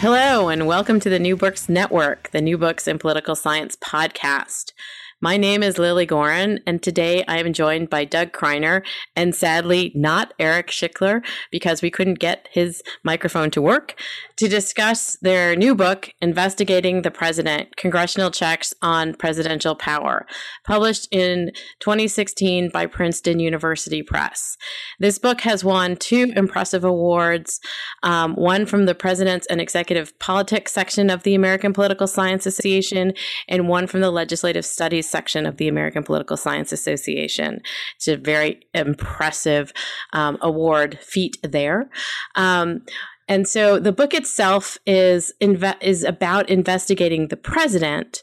Hello, and welcome to the New Books Network, the New Books in Political Science podcast. My name is Lilly Goren, and today I am joined by Doug Kriner and sadly not Eric Schickler because we couldn't get his microphone to work to discuss their new book, Investigating the President Congressional Checks on Presidential Power, published in 2016 by Princeton University Press. This book has won two impressive awards um, one from the President's and Executive Politics section of the American Political Science Association, and one from the Legislative Studies section of the American Political Science Association. It's a very impressive um, award feat there. Um, and so the book itself is inve- is about investigating the president,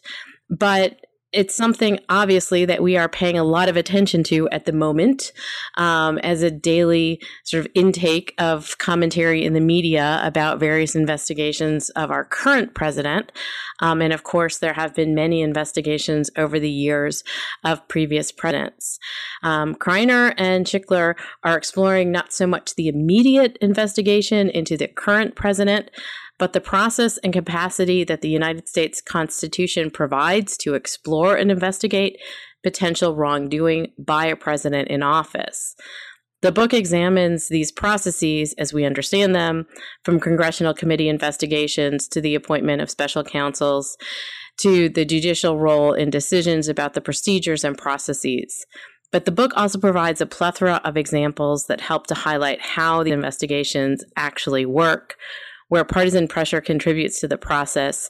but it's something obviously that we are paying a lot of attention to at the moment um, as a daily sort of intake of commentary in the media about various investigations of our current president. Um, and of course, there have been many investigations over the years of previous presidents. Um, Kriner and Schickler are exploring not so much the immediate investigation into the current president, but the process and capacity that the United States Constitution provides to explore and investigate potential wrongdoing by a president in office. The book examines these processes as we understand them, from congressional committee investigations to the appointment of special counsels to the judicial role in decisions about the procedures and processes. But the book also provides a plethora of examples that help to highlight how the investigations actually work, where partisan pressure contributes to the process,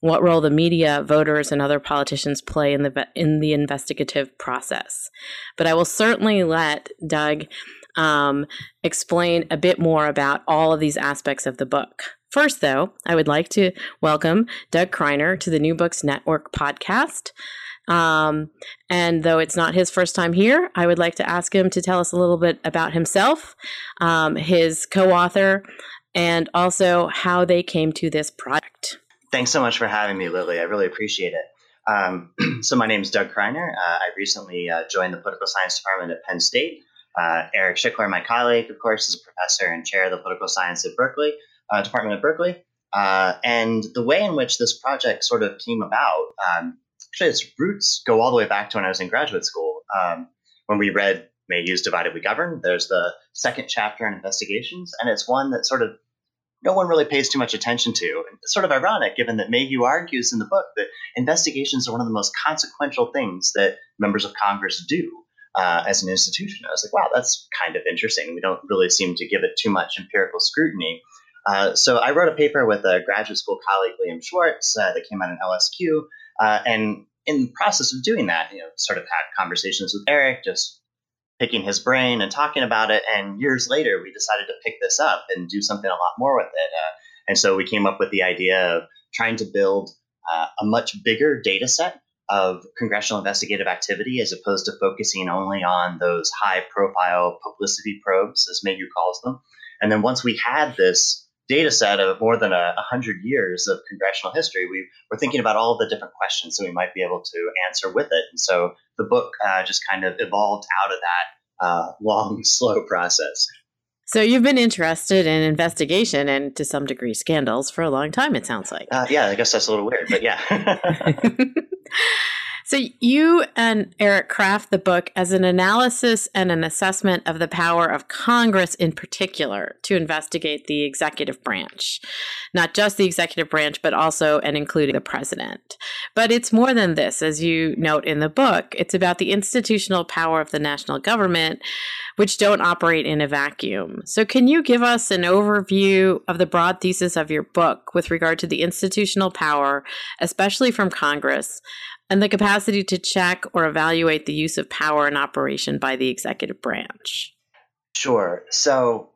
what role the media, voters, and other politicians play in the in the investigative process. But I will certainly let Doug um, explain a bit more about all of these aspects of the book. First, though, I would like to welcome Doug Kriner to the New Books Network podcast. Um, and though it's not his first time here, I would like to ask him to tell us a little bit about himself, um, his co author, and also how they came to this project. Thanks so much for having me, Lilly. I really appreciate it. Um, so, my name is Doug Kriner. Uh, I recently uh, joined the political science department at Penn State. Uh, Eric Schickler, my colleague, of course, is a professor and chair of the political science at Berkeley, uh, Department at Berkeley. Uh, and the way in which this project sort of came about, um, actually, its roots go all the way back to when I was in graduate school. Um, when we read Mayhew's Divided We Govern, there's the second chapter on investigations, and it's one that sort of no one really pays too much attention to. It's sort of ironic, given that Mayhew argues in the book that investigations are one of the most consequential things that members of Congress do uh, as an institution. I was like, wow, that's kind of interesting. We don't really seem to give it too much empirical scrutiny. Uh, so I wrote a paper with a graduate school colleague, Liam Schwartz, uh, that came out in LSQ. Uh, and in the process of doing that, you know, sort of had conversations with Eric, just picking his brain and talking about it. And years later, we decided to pick this up and do something a lot more with it. Uh, and so we came up with the idea of trying to build uh, a much bigger data set of congressional investigative activity as opposed to focusing only on those high profile publicity probes, as Mayhew calls them. And then once we had this data set of more than a, hundred years of congressional history, we were thinking about all the different questions that we might be able to answer with it. And so the book uh, just kind of evolved out of that uh, long, slow process. So you've been interested in investigation and to some degree scandals for a long time, it sounds like. Uh, yeah, I guess that's a little weird, but yeah. So you and Eric craft the book as an analysis and an assessment of the power of Congress in particular to investigate the executive branch. Not just the executive branch, but also and including the president. But it's more than this, as you note in the book. It's about the institutional power of the national government, which don't operate in a vacuum. So can you give us an overview of the broad thesis of your book with regard to the institutional power, especially from Congress? And the capacity to check or evaluate the use of power and operation by the executive branch? Sure. So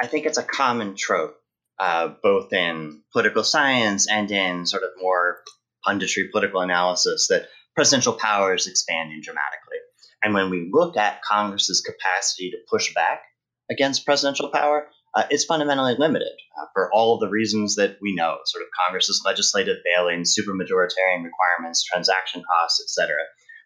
I think it's a common trope uh, both in political science and in sort of more punditry political analysis, that presidential power is expanding dramatically. And when we look at Congress's capacity to push back against presidential power, uh, it's fundamentally limited uh, for all of the reasons that we know sort of Congress's legislative failings, supermajoritarian requirements, transaction costs, etc.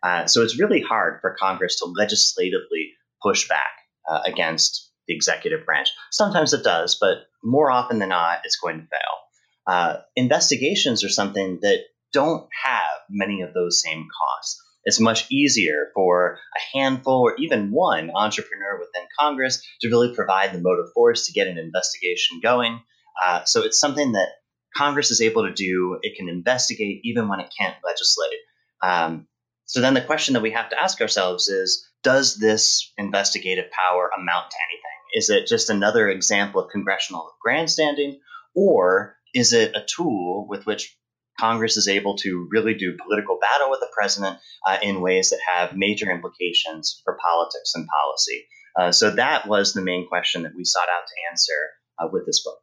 Uh, so it's really hard for Congress to legislatively push back uh, against the executive branch. Sometimes it does, but more often than not, it's going to fail. Uh, investigations are something that don't have many of those same costs. It's much easier for a handful or even one entrepreneur within Congress to really provide the motive force to get an investigation going. Uh, so it's something that Congress is able to do. It can investigate even when it can't legislate. Um, so then the question that we have to ask ourselves is Does this investigative power amount to anything? Is it just another example of congressional grandstanding? Or is it a tool with which Congress is able to really do political battle with the president uh, in ways that have major implications for politics and policy. Uh, so that was the main question that we sought out to answer uh, with this book.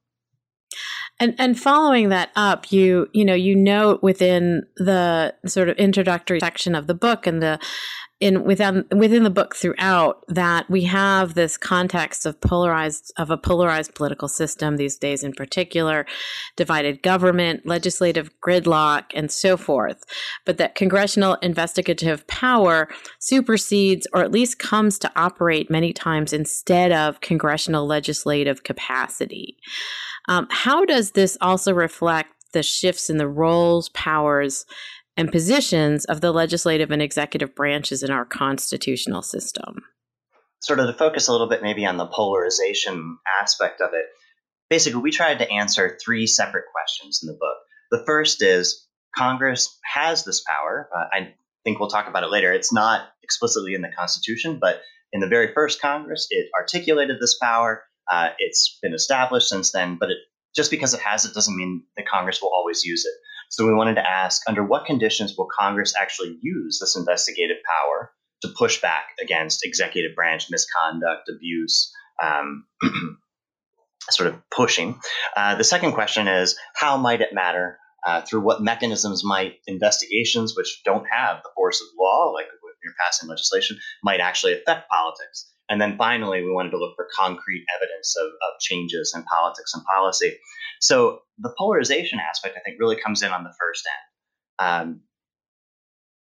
And and following that up, you you know you note within the sort of introductory section of the book and the in within within the book throughout that we have this context of polarized of a polarized political system these days in particular divided government legislative gridlock and so forth. But that congressional investigative power supersedes or at least comes to operate many times instead of congressional legislative capacity. Um, how does this also reflect the shifts in the roles powers and positions of the legislative and executive branches in our constitutional system. Sort of to focus a little bit maybe on the polarization aspect of it, basically, we tried to answer three separate questions in the book. The first is Congress has this power. Uh, I think we'll talk about it later. It's not explicitly in the Constitution, but in the very first Congress, it articulated this power. Uh, it's been established since then, but it, just because it has it doesn't mean that Congress will always use it. So we wanted to ask under what conditions will Congress actually use this investigative power to push back against executive branch misconduct, abuse, um, sort of pushing? Uh, the second question is how might it matter? Uh, through what mechanisms might investigations, which don't have the force of law, like when you're passing legislation, might actually affect politics? And then finally, we wanted to look for concrete evidence of, of changes in politics and policy. So the polarization aspect, I think, really comes in on the first end. Um,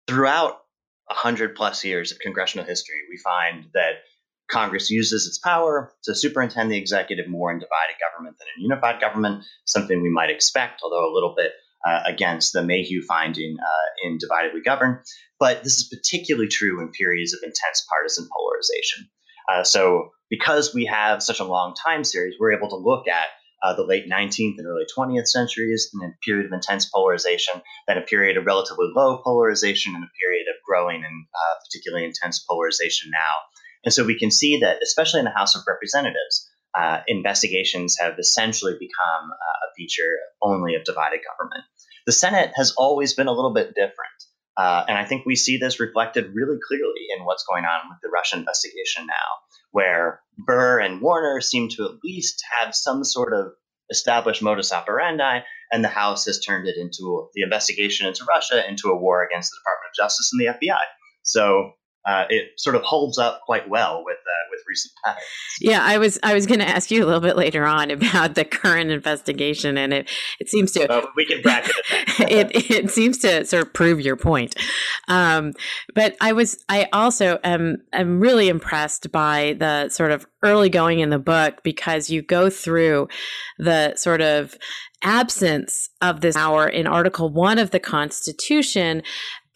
throughout 100 plus years of congressional history, we find that Congress uses its power to superintend the executive more in divided government than in unified government, something we might expect, although a little bit uh, against the Mayhew finding uh, in Divided We Govern. But this is particularly true in periods of intense partisan polarization. Uh, so, because we have such a long time series, we're able to look at uh, the late 19th and early 20th centuries in a period of intense polarization, then a period of relatively low polarization, and a period of growing and uh, particularly intense polarization now. And so we can see that, especially in the House of Representatives, uh, investigations have essentially become uh, a feature only of divided government. The Senate has always been a little bit different. Uh, and I think we see this reflected really clearly in what's going on with the Russia investigation now, where Burr and Warner seem to at least have some sort of established modus operandi, and the House has turned it into the investigation into Russia into a war against the Department of Justice and the FBI. So uh, it sort of holds up quite well with uh, with recent patterns. Yeah, I was I was going to ask you a little bit later on about the current investigation, and it it seems to we can bracket it. it it seems to sort of prove your point. Um, but I was I also am am really impressed by the sort of early going in the book because you go through the sort of absence of this power in Article 1 of the Constitution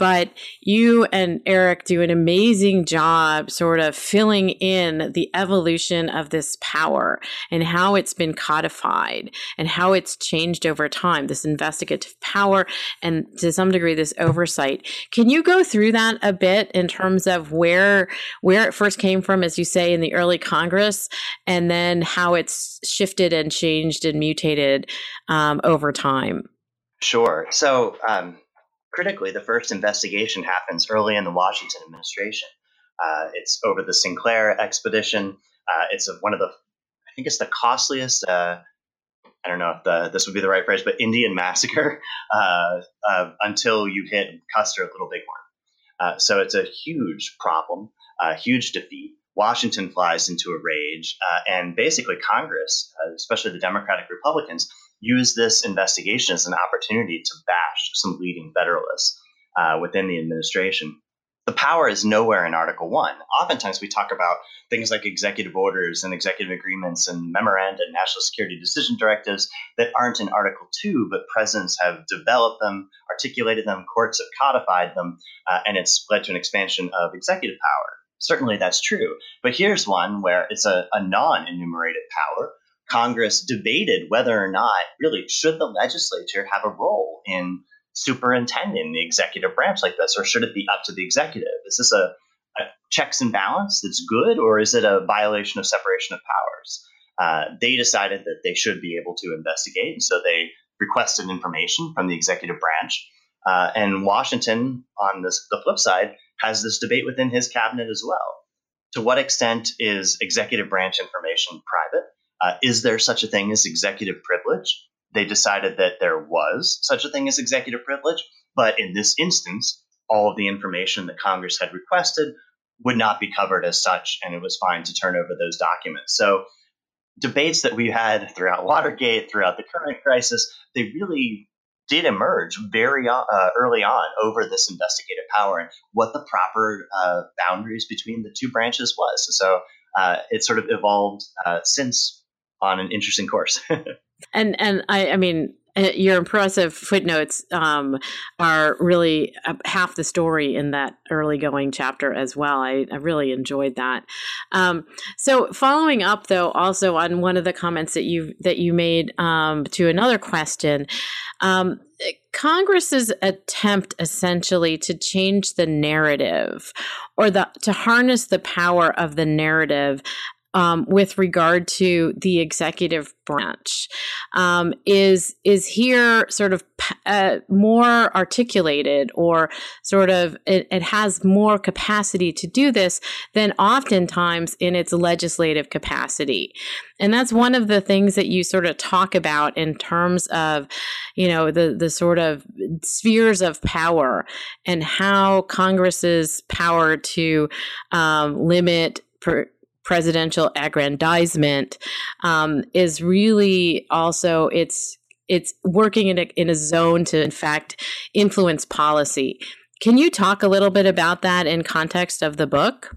but you and Eric do an amazing job sort of filling in the evolution of this power and how it's been codified and how it's changed over time, this investigative power and to some degree this oversight. Can you go through that a bit in terms of where where it first came from, as you say, in the early Congress, and then how it's shifted and changed and mutated um, over time? Sure. So um, critically, the first investigation happens early in the Washington administration. Uh, it's over the St. Clair expedition. Uh, it's a, one of the, I think it's the costliest uh, I don't know if the, this would be the right phrase, but Indian massacre uh, until you hit Custer Little Bighorn. Uh, so it's a huge problem, a huge defeat. Washington flies into a rage, uh, and basically Congress, especially the Democratic Republicans, use this investigation as an opportunity to bash some leading Federalists uh, within the administration the power is nowhere in Article 1. Oftentimes we talk about things like executive orders and executive agreements and memoranda and national security decision directives that aren't in Article 2, but presidents have developed them, articulated them, courts have codified them, uh, and it's led to an expansion of executive power. Certainly that's true. But here's one where it's a, a non enumerated power. Congress debated whether or not, really, should the legislature have a role in superintending the executive branch like this, or should it be up to the executive? Is this a, a checks and balance that's good, or is it a violation of separation of powers? Uh, they decided that they should be able to investigate, and so they requested information from the executive branch. Uh, and Washington, on this, the flip side, has this debate within his cabinet as well. To what extent is executive branch information private? Uh, is there such a thing as executive privilege? they decided that there was such a thing as executive privilege, but in this instance, all of the information that Congress had requested would not be covered as such, and it was fine to turn over those documents. So, debates that we had throughout Watergate, throughout the current crisis, they really did emerge very uh, early on over this investigative power and what the proper uh, boundaries between the two branches was. So, uh, it sort of evolved uh, since on an interesting course. And and I I mean uh, your impressive footnotes um, are really uh, half the story in that early going chapter as well. I, I really enjoyed that. Um, so following up though, also on one of the comments that you that you made um, to another question, um, Congress's attempt essentially to change the narrative or the to harness the power of the narrative um, with regard to the executive branch. Um, is is here sort of uh, more articulated or sort of it, it, has more capacity to do this than oftentimes in its legislative capacity. And that's one of the things that you sort of talk about in terms of you know the the sort of spheres of power and how congress's power to um, limit per, presidential aggrandizement um, is really also it's it's working in a, in a zone to in fact influence policy can you talk a little bit about that in context of the book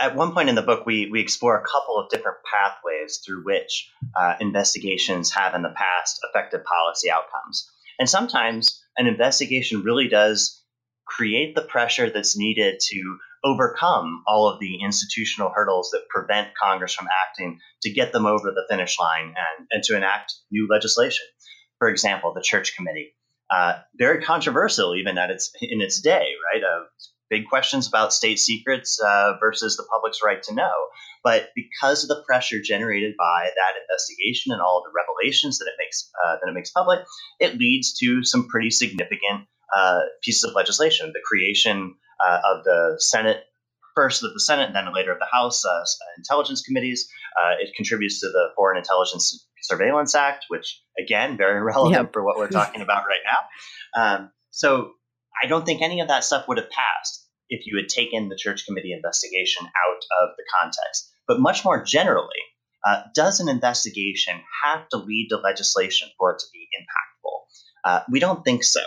at one point in the book, we, we explore a couple of different pathways through which uh, investigations have in the past affected policy outcomes. And sometimes an investigation really does create the pressure that's needed to overcome all of the institutional hurdles that prevent Congress from acting to get them over the finish line and, and to enact new legislation. For example, the Church Committee, uh, very controversial even at its in its day, right? Uh, big questions about state secrets uh, versus the public's right to know. But because of the pressure generated by that investigation and all of the revelations that it makes uh, that it makes public, it leads to some pretty significant uh, pieces of legislation. The creation uh, of the Senate, first of the Senate, and then later of the House uh, intelligence committees. Uh, it contributes to the Foreign Intelligence Surveillance Act, which, again, very relevant yep. for what we're talking about right now. Um, so I don't think any of that stuff would have passed if you had taken the Church Committee investigation out of the context. But much more generally, uh, does an investigation have to lead to legislation for it to be impactful? Uh, we don't think so.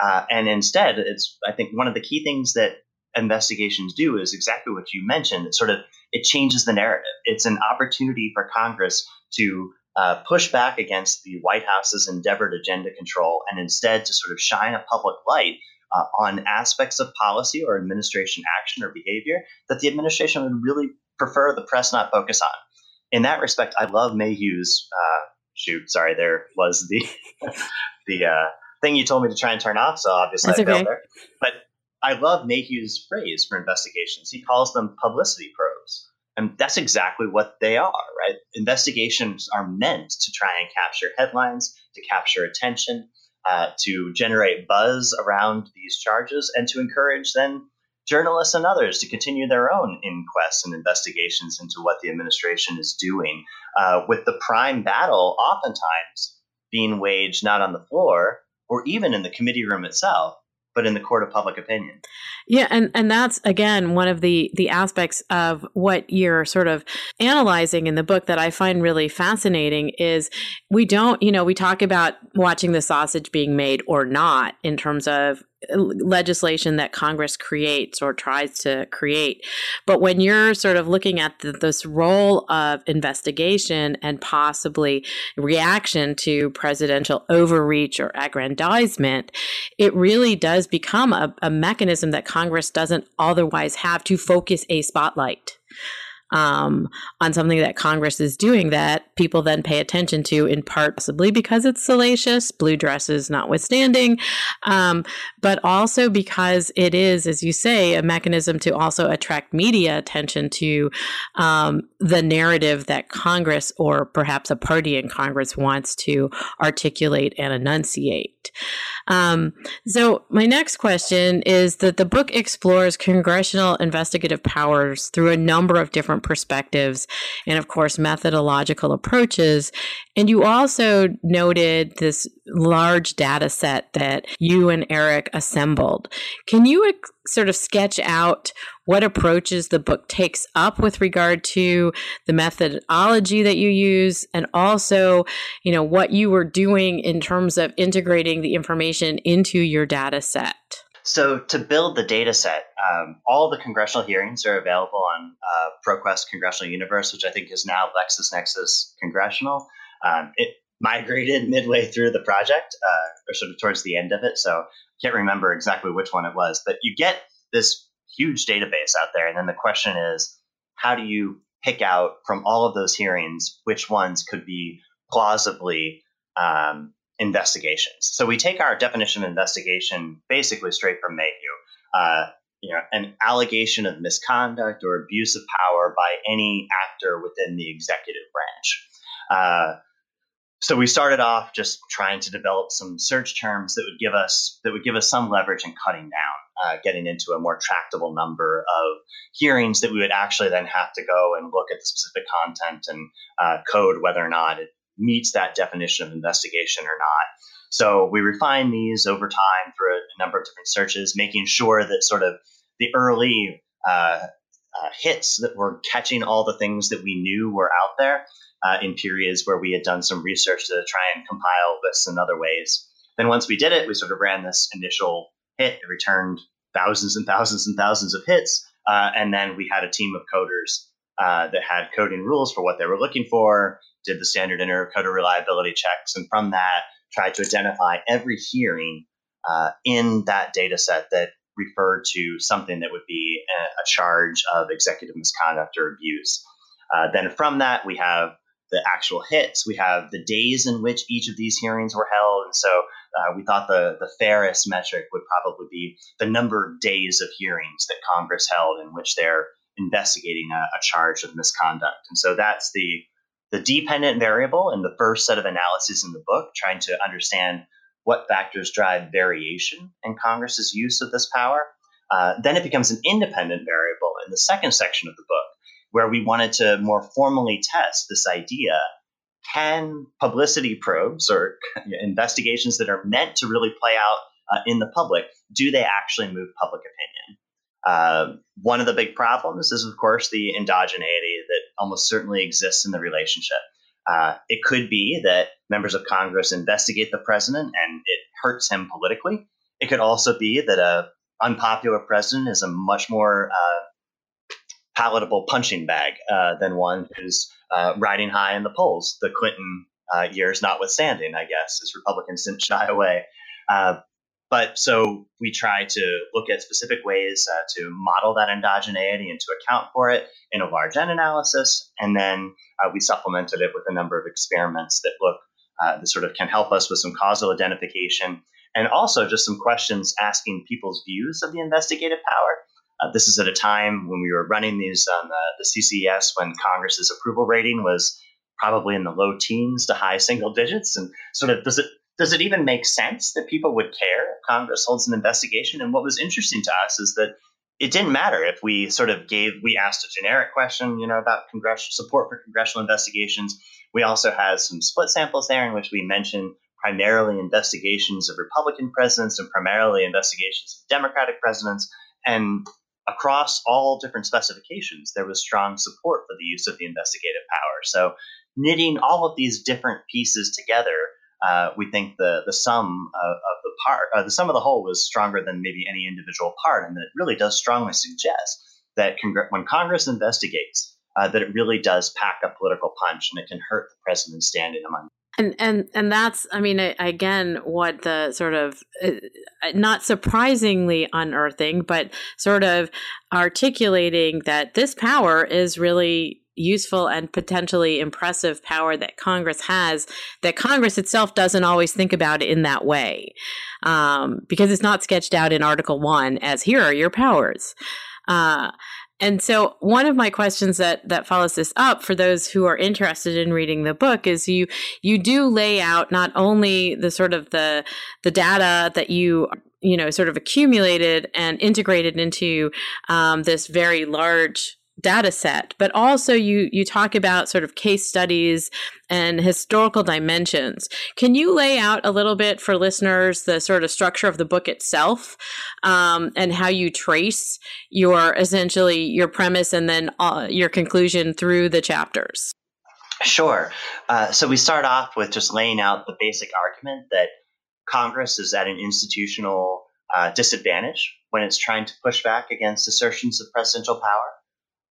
Uh, and instead, it's I think one of the key things that investigations do is exactly what you mentioned. It sort of it changes the narrative. It's an opportunity for Congress to uh, push back against the White House's endeavored agenda control, and instead to sort of shine a public light uh, on aspects of policy or administration action or behavior that the administration would really prefer the press not focus on. In that respect, I love Mayhew's. Uh, shoot, sorry, there was the the uh, thing you told me to try and turn off, so obviously That's I failed okay. there. But I love Mayhew's phrase for investigations. He calls them publicity probes. And that's exactly what they are, right? Investigations are meant to try and capture headlines, to capture attention, uh, to generate buzz around these charges, and to encourage then journalists and others to continue their own inquests and investigations into what the administration is doing, uh, with the prime battle oftentimes being waged not on the floor or even in the committee room itself, but in the court of public opinion. Yeah, and and that's again one of the the aspects of what you're sort of analyzing in the book that I find really fascinating is we don't, you know, we talk about watching the sausage being made or not in terms of legislation that Congress creates or tries to create. But when you're sort of looking at the, this role of investigation and possibly reaction to presidential overreach or aggrandizement, it really does become a, a mechanism that Congress doesn't otherwise have to focus a spotlight um, on something that Congress is doing that people then pay attention to, in part possibly because it's salacious, blue dresses notwithstanding, um, but also because it is, as you say, a mechanism to also attract media attention to um, the narrative that Congress or perhaps a party in Congress wants to articulate and enunciate. Um, so, my next question is that the book explores congressional investigative powers through a number of different perspectives and, of course, methodological approaches. And you also noted this large data set that you and Eric assembled. Can you ex- sort of sketch out what approaches the book takes up with regard to the methodology that you use and also, you know, what you were doing in terms of integrating the information into your data set? So to build the data set, um, all the congressional hearings are available on uh, ProQuest Congressional Universe, which I think is now LexisNexis Congressional. Um, it migrated midway through the project, uh, or sort of towards the end of it. So I can't remember exactly which one it was, but you get this huge database out there. And then the question is, how do you pick out from all of those hearings which ones could be plausibly um, investigations? So we take our definition of investigation basically straight from Mayhew. Uh, you know, an allegation of misconduct or abuse of power by any actor within the executive branch. Uh, so we started off just trying to develop some search terms that would give us that would give us some leverage in cutting down, uh, getting into a more tractable number of hearings that we would actually then have to go and look at the specific content and uh, code whether or not it meets that definition of investigation or not. So we refine these over time through a, number of different searches, making sure that sort of the early uh, uh, hits that were catching all the things that we knew were out there uh, in periods where we had done some research to try and compile lists in other ways. Then once we did it, we sort of ran this initial hit. It returned thousands and thousands and thousands of hits. Uh, and then we had a team of coders uh, that had coding rules for what they were looking for, did the standard intercoder reliability checks, and from that tried to identify every hearing uh, in that data set that referred to something that would be a, a charge of executive misconduct or abuse. Uh, then from that, we have the actual hits. We have the days in which each of these hearings were held. And so uh, we thought the, the fairest metric would probably be the number of days of hearings that Congress held in which they're investigating a, a charge of misconduct. And so that's the, the dependent variable in the first set of analyses in the book, trying to understand what factors drive variation in Congress's use of this power. Uh, then it becomes an independent variable in the second section of the book, where we wanted to more formally test this idea can publicity probes or investigations that are meant to really play out uh, in the public do they actually move public opinion? Uh, one of the big problems is of course the endogeneity that almost certainly exists in the relationship. Uh, it could be that members of congress investigate the president and it hurts him politically. It could also be that a unpopular president is a much more uh, palatable punching bag uh, than one who's uh, riding high in the polls. The Clinton uh, years notwithstanding, I guess, as Republicans didn't shy away. Uh, but so we try to look at specific ways uh, to model that endogeneity and to account for it in a large N analysis. And then we supplemented it with a number of experiments that look, that sort of can help us with some causal identification and also just some questions asking people's views of the investigative power. Uh, this is at a time when we were running these on the, the CCES when Congress's approval rating was probably in the low teens to high single digits. And sort of does it does it even make sense that people would care if Congress holds an investigation? And what was interesting to us is that it didn't matter if we sort of gave we asked a generic question you know about congressional support for congressional investigations we also had some split samples there in which we mentioned primarily investigations of republican presidents and primarily investigations of democratic presidents and across all different specifications there was strong support for the use of the investigative power so knitting all of these different pieces together uh, we think the the sum of, of the part, uh, the sum of the whole, was stronger than maybe any individual part, and that really does strongly suggest that when Congress investigates, uh, that it really does pack a political punch, and it can hurt the president's standing among. And and and that's, I mean, again, what the sort of uh, not surprisingly unearthing, but sort of articulating that this power is really useful and potentially impressive power that Congress has that Congress itself doesn't always think about in that way um, because it's not sketched out in Article 1 as here are your powers. Uh, and so one of my questions that that follows this up for those who are interested in reading the book is you you do lay out not only the sort of the the data that you you know sort of accumulated and integrated into um, this very large data set but also you you talk about sort of case studies and historical dimensions. Can you lay out a little bit for listeners the sort of structure of the book itself um, and how you trace your essentially your premise and then uh, your conclusion through the chapters? Sure. Uh, so we start off with just laying out the basic argument that congress is at an institutional uh, disadvantage when it's trying to push back against assertions of presidential power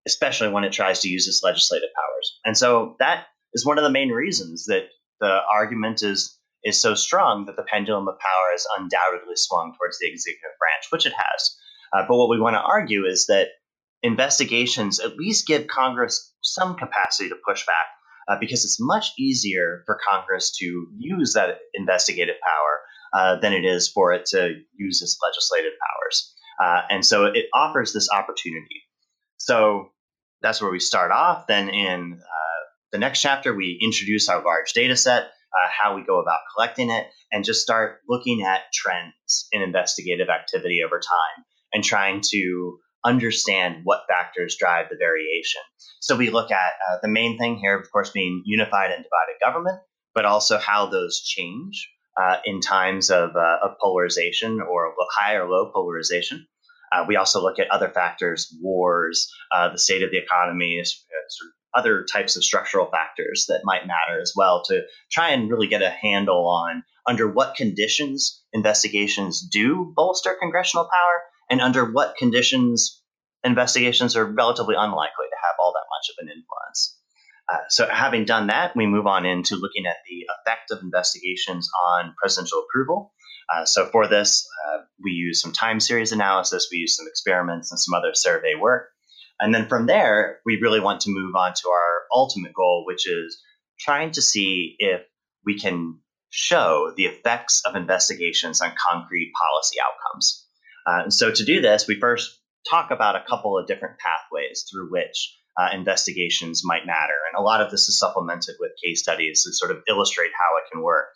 especially when it tries to use its legislative powers. And so that is one of the main reasons that the argument is is so strong that the pendulum of power has undoubtedly swung towards the executive branch, which it has. Uh, but what we want to argue is that investigations at least give Congress some capacity to push back uh, because it's much easier for Congress to use that investigative power uh, than it is for it to use its legislative powers. Uh, and so it offers this opportunity. So that's where we start off. Then in uh, the next chapter, we introduce our large data set, uh, how we go about collecting it, and just start looking at trends in investigative activity over time and trying to understand what factors drive the variation. So we look at uh, the main thing here, of course, being unified and divided government, but also how those change uh, in times of, uh, of polarization or high or low polarization. Uh, we also look at other factors, wars, uh, the state of the economy, uh, sort of other types of structural factors that might matter as well to try and really get a handle on under what conditions investigations do bolster congressional power and under what conditions investigations are relatively unlikely to have all that much of an influence. Uh, so, having done that, we move on into looking at the effect of investigations on presidential approval. Uh, so for this, uh, we use some time series analysis, we use some experiments and some other survey work. And then from there, we really want to move on to our ultimate goal, which is trying to see if we can show the effects of investigations on concrete policy outcomes. Uh, and so to do this, we first talk about a couple of different pathways through which uh, investigations might matter. And a lot of this is supplemented with case studies to sort of illustrate how it can work.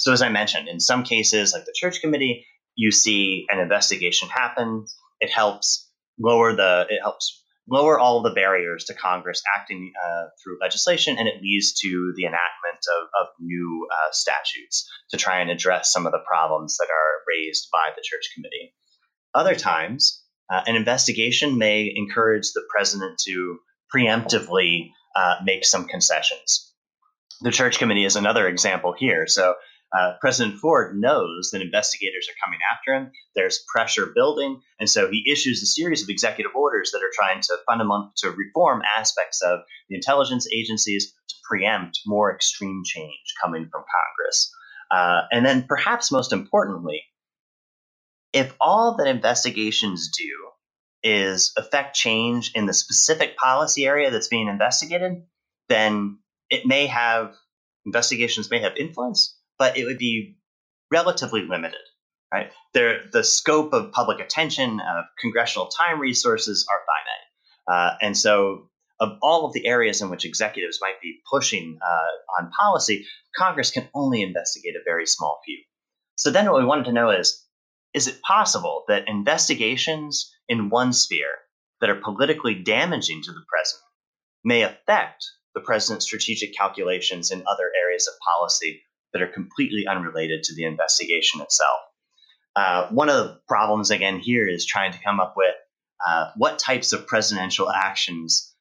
So, as I mentioned, in some cases, like the church committee, you see an investigation happen. It helps lower the it helps lower all the barriers to Congress acting uh, through legislation, and it leads to the enactment of, of new uh, statutes to try and address some of the problems that are raised by the church committee. Other times, uh, an investigation may encourage the president to preemptively uh, make some concessions. The church committee is another example here. So uh, President Ford knows that investigators are coming after him. There's pressure building, and so he issues a series of executive orders that are trying to fundament to reform aspects of the intelligence agencies to preempt more extreme change coming from Congress. Uh, and then, perhaps most importantly, if all that investigations do is affect change in the specific policy area that's being investigated, then it may have investigations may have influence, but it would be relatively limited. Right? There, the scope of public attention, of congressional time resources are finite, uh, and so of all of the areas in which executives might be pushing uh, on policy, Congress can only investigate a very small few. So then, what we wanted to know is is it possible that investigations in one sphere that are politically damaging to the president may affect the president's strategic calculations in other areas of policy that are completely unrelated to the investigation itself? Uh, one of the problems, again, here is trying to come up with uh, what types of presidential actions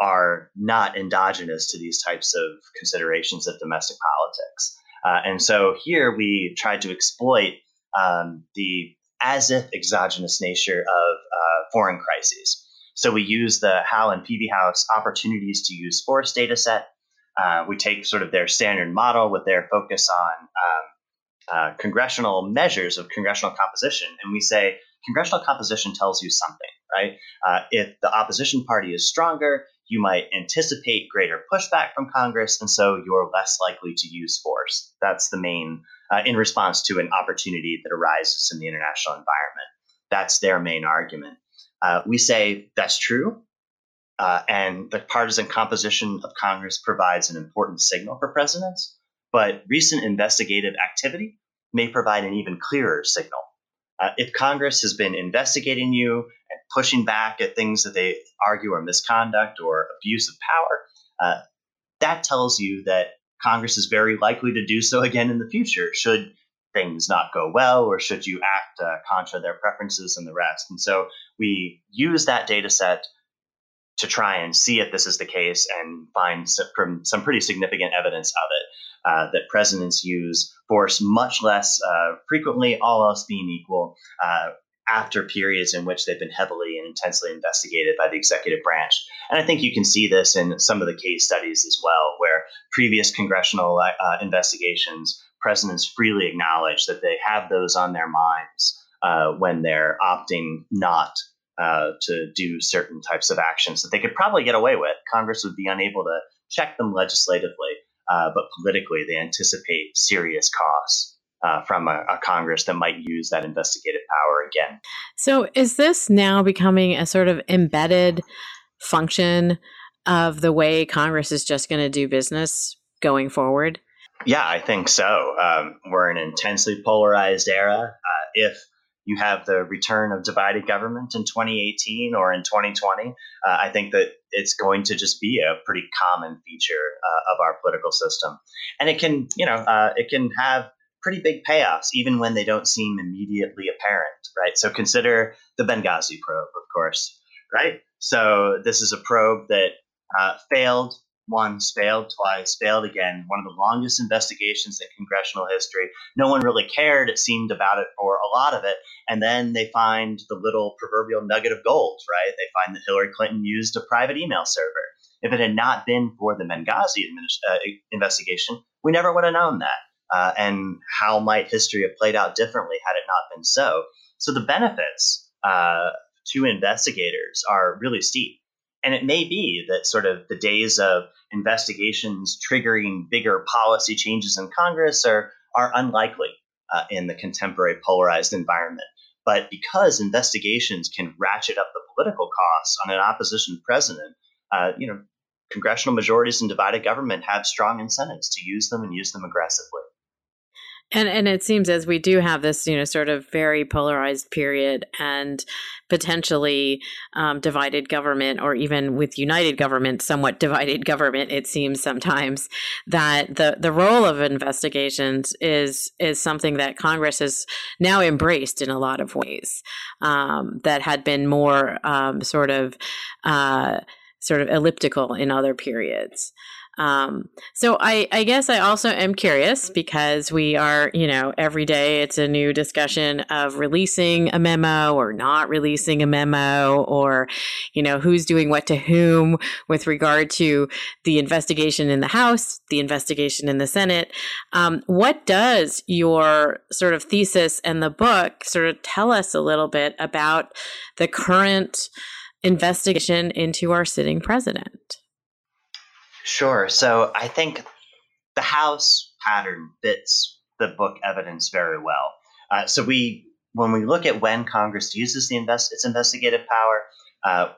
are not endogenous to these types of considerations of domestic politics. Uh, and so here we tried to exploit um, the as if exogenous nature of uh, foreign crises. So we use the Howell and Pevehouse opportunities to use force data set. Uh, we take sort of their standard model with their focus on um, uh, congressional measures of congressional composition, and we say congressional composition tells you something, right? Uh, if the opposition party is stronger, you might anticipate greater pushback from Congress, and so you're less likely to use force. That's the main, uh, in response to an opportunity that arises in the international environment. That's their main argument. Uh, we say that's true, uh, and the partisan composition of Congress provides an important signal for presidents, but recent investigative activity may provide an even clearer signal. Uh, if Congress has been investigating you and pushing back at things that they argue are misconduct or abuse of power, uh, that tells you that Congress is very likely to do so again in the future should things not go well or should you act uh, contra their preferences and the rest. And so we use that data set to try and see if this is the case and find some, some pretty significant evidence of it. Uh, that presidents use force much less uh, frequently, all else being equal, uh, after periods in which they've been heavily and intensely investigated by the executive branch. And I think you can see this in some of the case studies as well, where previous congressional uh, investigations, presidents freely acknowledge that they have those on their minds uh, when they're opting not uh, to do certain types of actions that they could probably get away with. Congress would be unable to check them legislatively, uh, but politically, they anticipate serious costs uh, from a, a, Congress that might use that investigative power again. So, is this now becoming a sort of embedded function of the way Congress is just going to do business going forward? Yeah, I think so. Um, we're in an intensely polarized era. Uh, if you have the return of divided government in 2018 or in 2020, uh, I think that it's going to just be a pretty common feature uh, of our political system, and it can, you know, uh, it can have pretty big payoffs even when they don't seem immediately apparent, right? So consider the Benghazi probe, of course, right? So this is a probe that uh, failed once, failed twice, failed again. One of the longest investigations in congressional history. No one really cared, it seemed, about it for a lot of it. And then they find the little proverbial nugget of gold, right? They find that Hillary Clinton used a private email server. If it had not been for the Benghazi uh, investigation, we never would have known that. Uh, and how might history have played out differently had it not been so? So the benefits uh, to investigators are really steep. And it may be that sort of the days of investigations triggering bigger policy changes in Congress are, are unlikely uh, in the contemporary polarized environment. But because investigations can ratchet up the political costs on an opposition president, uh, you know, congressional majorities and divided government have strong incentives to use them and use them aggressively. And and it seems as we do have this, you know, sort of very polarized period and potentially um, divided government, or even with united government, somewhat divided government. It seems sometimes that the the role of investigations is is something that Congress has now embraced in a lot of ways um, that had been more um, sort of uh, sort of elliptical in other periods. Um, so I, I guess I also am curious because we are, you know, every day it's a new discussion of releasing a memo or not releasing a memo or, you know, who's doing what to whom with regard to the investigation in the House, the investigation in the Senate. Um, what does your sort of thesis and the book sort of tell us a little bit about the current investigation into our sitting president? Sure. So I think the house pattern fits the book evidence very well. Uh, so we, when we look at when Congress uses the invest its investigative power, uh,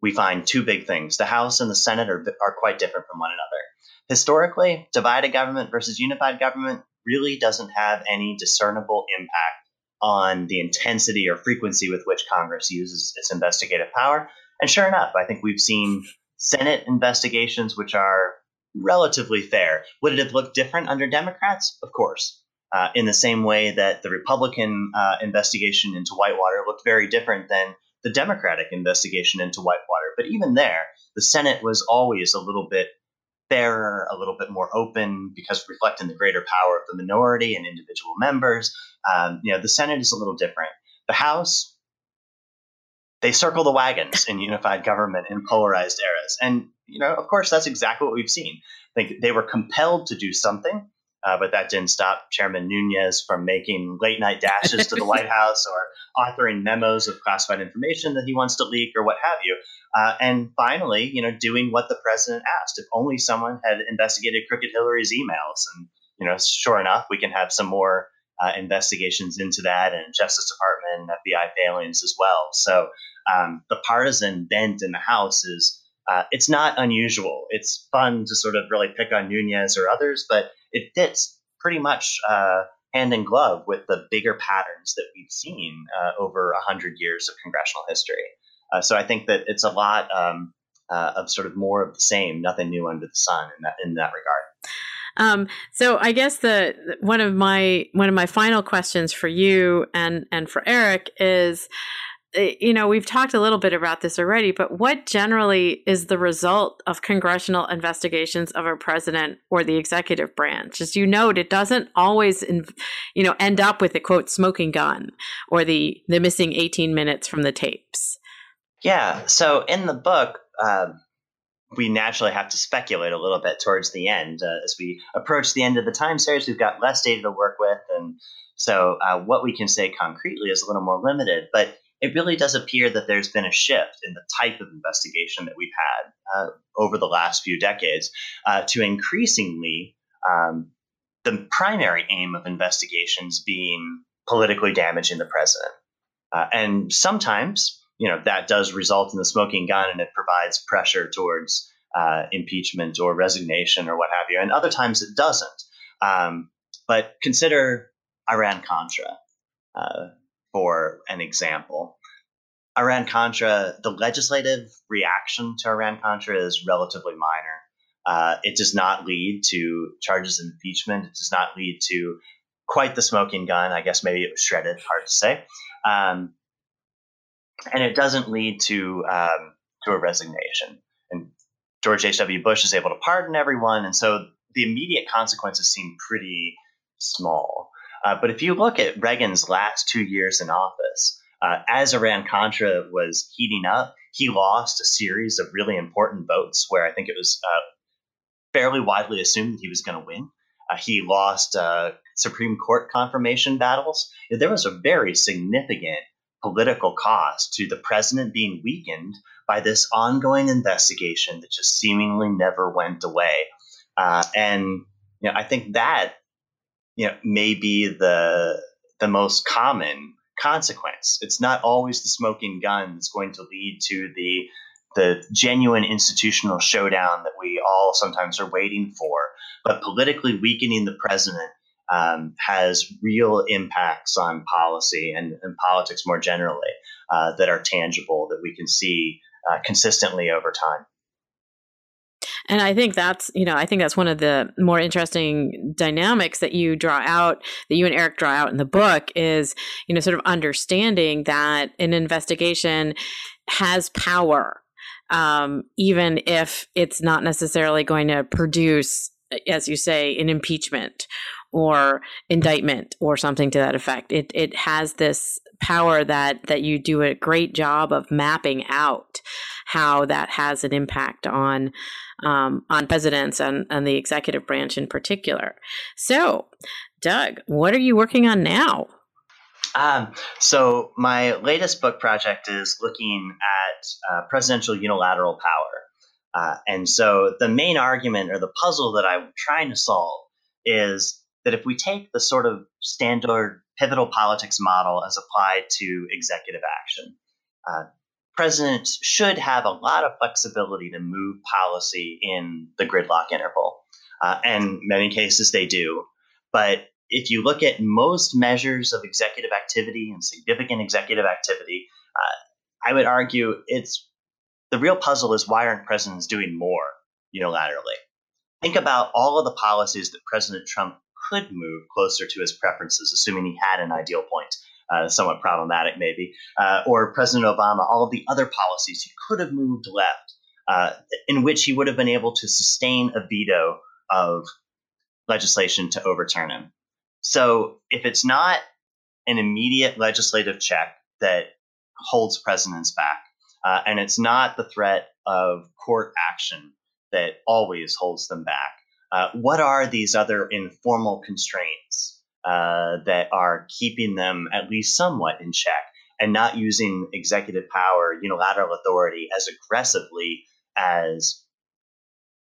we find two big things: the House and the Senate are are quite different from one another. Historically, divided government versus unified government really doesn't have any discernible impact on the intensity or frequency with which Congress uses its investigative power. And sure enough, I think we've seen Senate investigations which are relatively fair. Would it have looked different under Democrats? Of course. Uh, in the same way that the Republican uh, investigation into Whitewater looked very different than the Democratic investigation into Whitewater. But even there, the Senate was always a little bit fairer, a little bit more open, because reflecting the greater power of the minority and individual members. Um, you know, the Senate is a little different. The House, they circle the wagons in unified government in polarized eras. And, you know, of course, that's exactly what we've seen. Think they were compelled to do something, uh, but that didn't stop Chairman Nunes from making late night dashes to the White House or authoring memos of classified information that he wants to leak or what have you. Uh, and finally, you know, doing what the president asked. If only someone had investigated Crooked Hillary's emails, and you know, sure enough, we can have some more uh, investigations into that, and Justice Department, and FBI failings as well. So um, the partisan bent in the House is uh, it's not unusual. It's fun to sort of really pick on Nunes or others, but it fits pretty much uh, hand in glove with the bigger patterns that we've seen uh, over a hundred years of congressional history. Uh, so I think that it's a lot um, uh, of sort of more of the same, nothing new under the sun in that in that regard. Um, so I guess the one of my one of my final questions for you and and for Eric is Eh, you know, we've talked a little bit about this already, but what generally is the result of congressional investigations of a president or the executive branch? As you note, it doesn't always, you know, end up with a quote smoking gun or the the missing eighteen minutes from the tapes. Yeah. So in the book. Uh, we naturally have to speculate a little bit towards the end. Uh, as we approach the end of the time series, we've got less data to work with, and so uh, what we can say concretely is a little more limited. But it really does appear that there's been a shift in the type of investigation that we've had uh, over the last few decades uh, to increasingly um, the primary aim of investigations being politically damaging the president. Uh, and sometimes, you know, that does result in the smoking gun and it provides pressure towards uh, impeachment or resignation or what have you. And other times it doesn't. Um, but consider Iran Contra. Uh, for an example. Iran Contra, the legislative reaction to Iran Contra is relatively minor. Uh, it does not lead to charges of impeachment. It does not lead to quite the smoking gun. I guess maybe it was shredded, hard to say. Um, and it doesn't lead to um, to a resignation. And George H.W. Bush is able to pardon everyone, and so the immediate consequences seem pretty small. Uh, but if you look at Reagan's last two years in office, uh, as Iran Contra was heating up, he lost a series of really important votes where I think it was uh, fairly widely assumed that he was going to win. Uh, he lost uh, Supreme Court confirmation battles. There was a very significant political cost to the president being weakened by this ongoing investigation that just seemingly never went away. Uh, and you know, I think that you know, may be the the most common consequence. It's not always the smoking gun that's going to lead to the the genuine institutional showdown that we all sometimes are waiting for. But politically weakening the president um, has real impacts on policy and, and politics more generally uh, that are tangible that we can see uh, consistently over time. And I think that's, you know, I think that's one of the more interesting dynamics that you draw out, that you and Eric draw out in the book is, you know, sort of understanding that an investigation has power, um, even if it's not necessarily going to produce, as you say, an impeachment or indictment or something to that effect. It it has this power that that you do a great job of mapping out how that has an impact on um, on presidents and, and the executive branch in particular. So, Doug, what are you working on now? Um, so, my latest book project is looking at uh, presidential unilateral power. Uh, and so, the main argument or the puzzle that I'm trying to solve is that if we take the sort of standard pivotal politics model as applied to executive action, uh, presidents should have a lot of flexibility to move policy in the gridlock interval. Uh, and many cases they do. But if you look at most measures of executive activity and significant executive activity, uh, I would argue it's the real puzzle is why aren't presidents doing more unilaterally? Think about all of the policies that President Trump could move closer to his preferences, assuming he had an ideal point. Uh, somewhat problematic, maybe, uh, or President Obama, all of the other policies he could have moved left, uh, in which he would have been able to sustain a veto of legislation to overturn him. So if it's not an immediate legislative check that holds presidents back, uh, and it's not the threat of court action that always holds them back, uh, what are these other informal constraints uh, that are keeping them at least somewhat in check and not using executive power, unilateral authority as aggressively as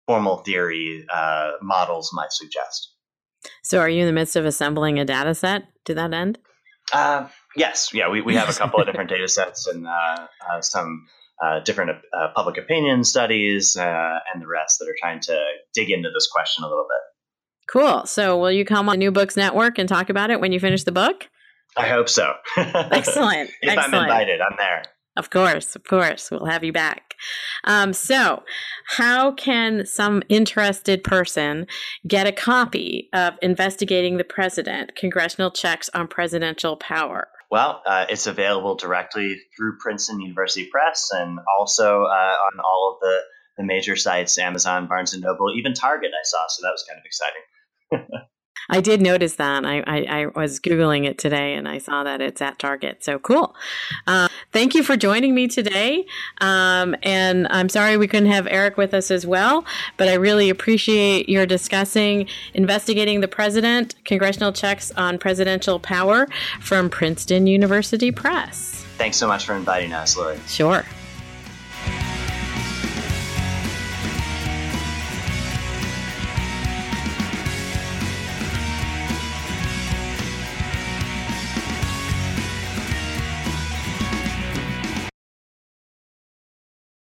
formal theory uh, models might suggest? So, are you in the midst of assembling a data set to that end? Uh, yes, yeah, we, we have a couple of different data sets and uh, uh, some uh, different uh, public opinion studies uh, and the rest that are trying to dig into this question a little bit. Cool. So, will you come on the New Books Network and talk about it when you finish the book? I hope so. Excellent. if Excellent. I'm invited, I'm there. Of course, of course, we'll have you back. Um, so, how can some interested person get a copy of Investigating the President Congressional Checks on Presidential Power? Well, uh, it's available directly through Princeton University Press and also uh, on all of the, the major sites Amazon, Barnes and Noble, even Target, I saw. So that was kind of exciting. I did notice that. I, I, I, was Googling it today and I saw that it's at Target. So cool. Uh, thank you for joining me today. Um, and I'm sorry we couldn't have Eric with us as well, but I really appreciate your discussing investigating the president, congressional checks on presidential power from Princeton University Press. Thanks so much for inviting us, Lori. Sure.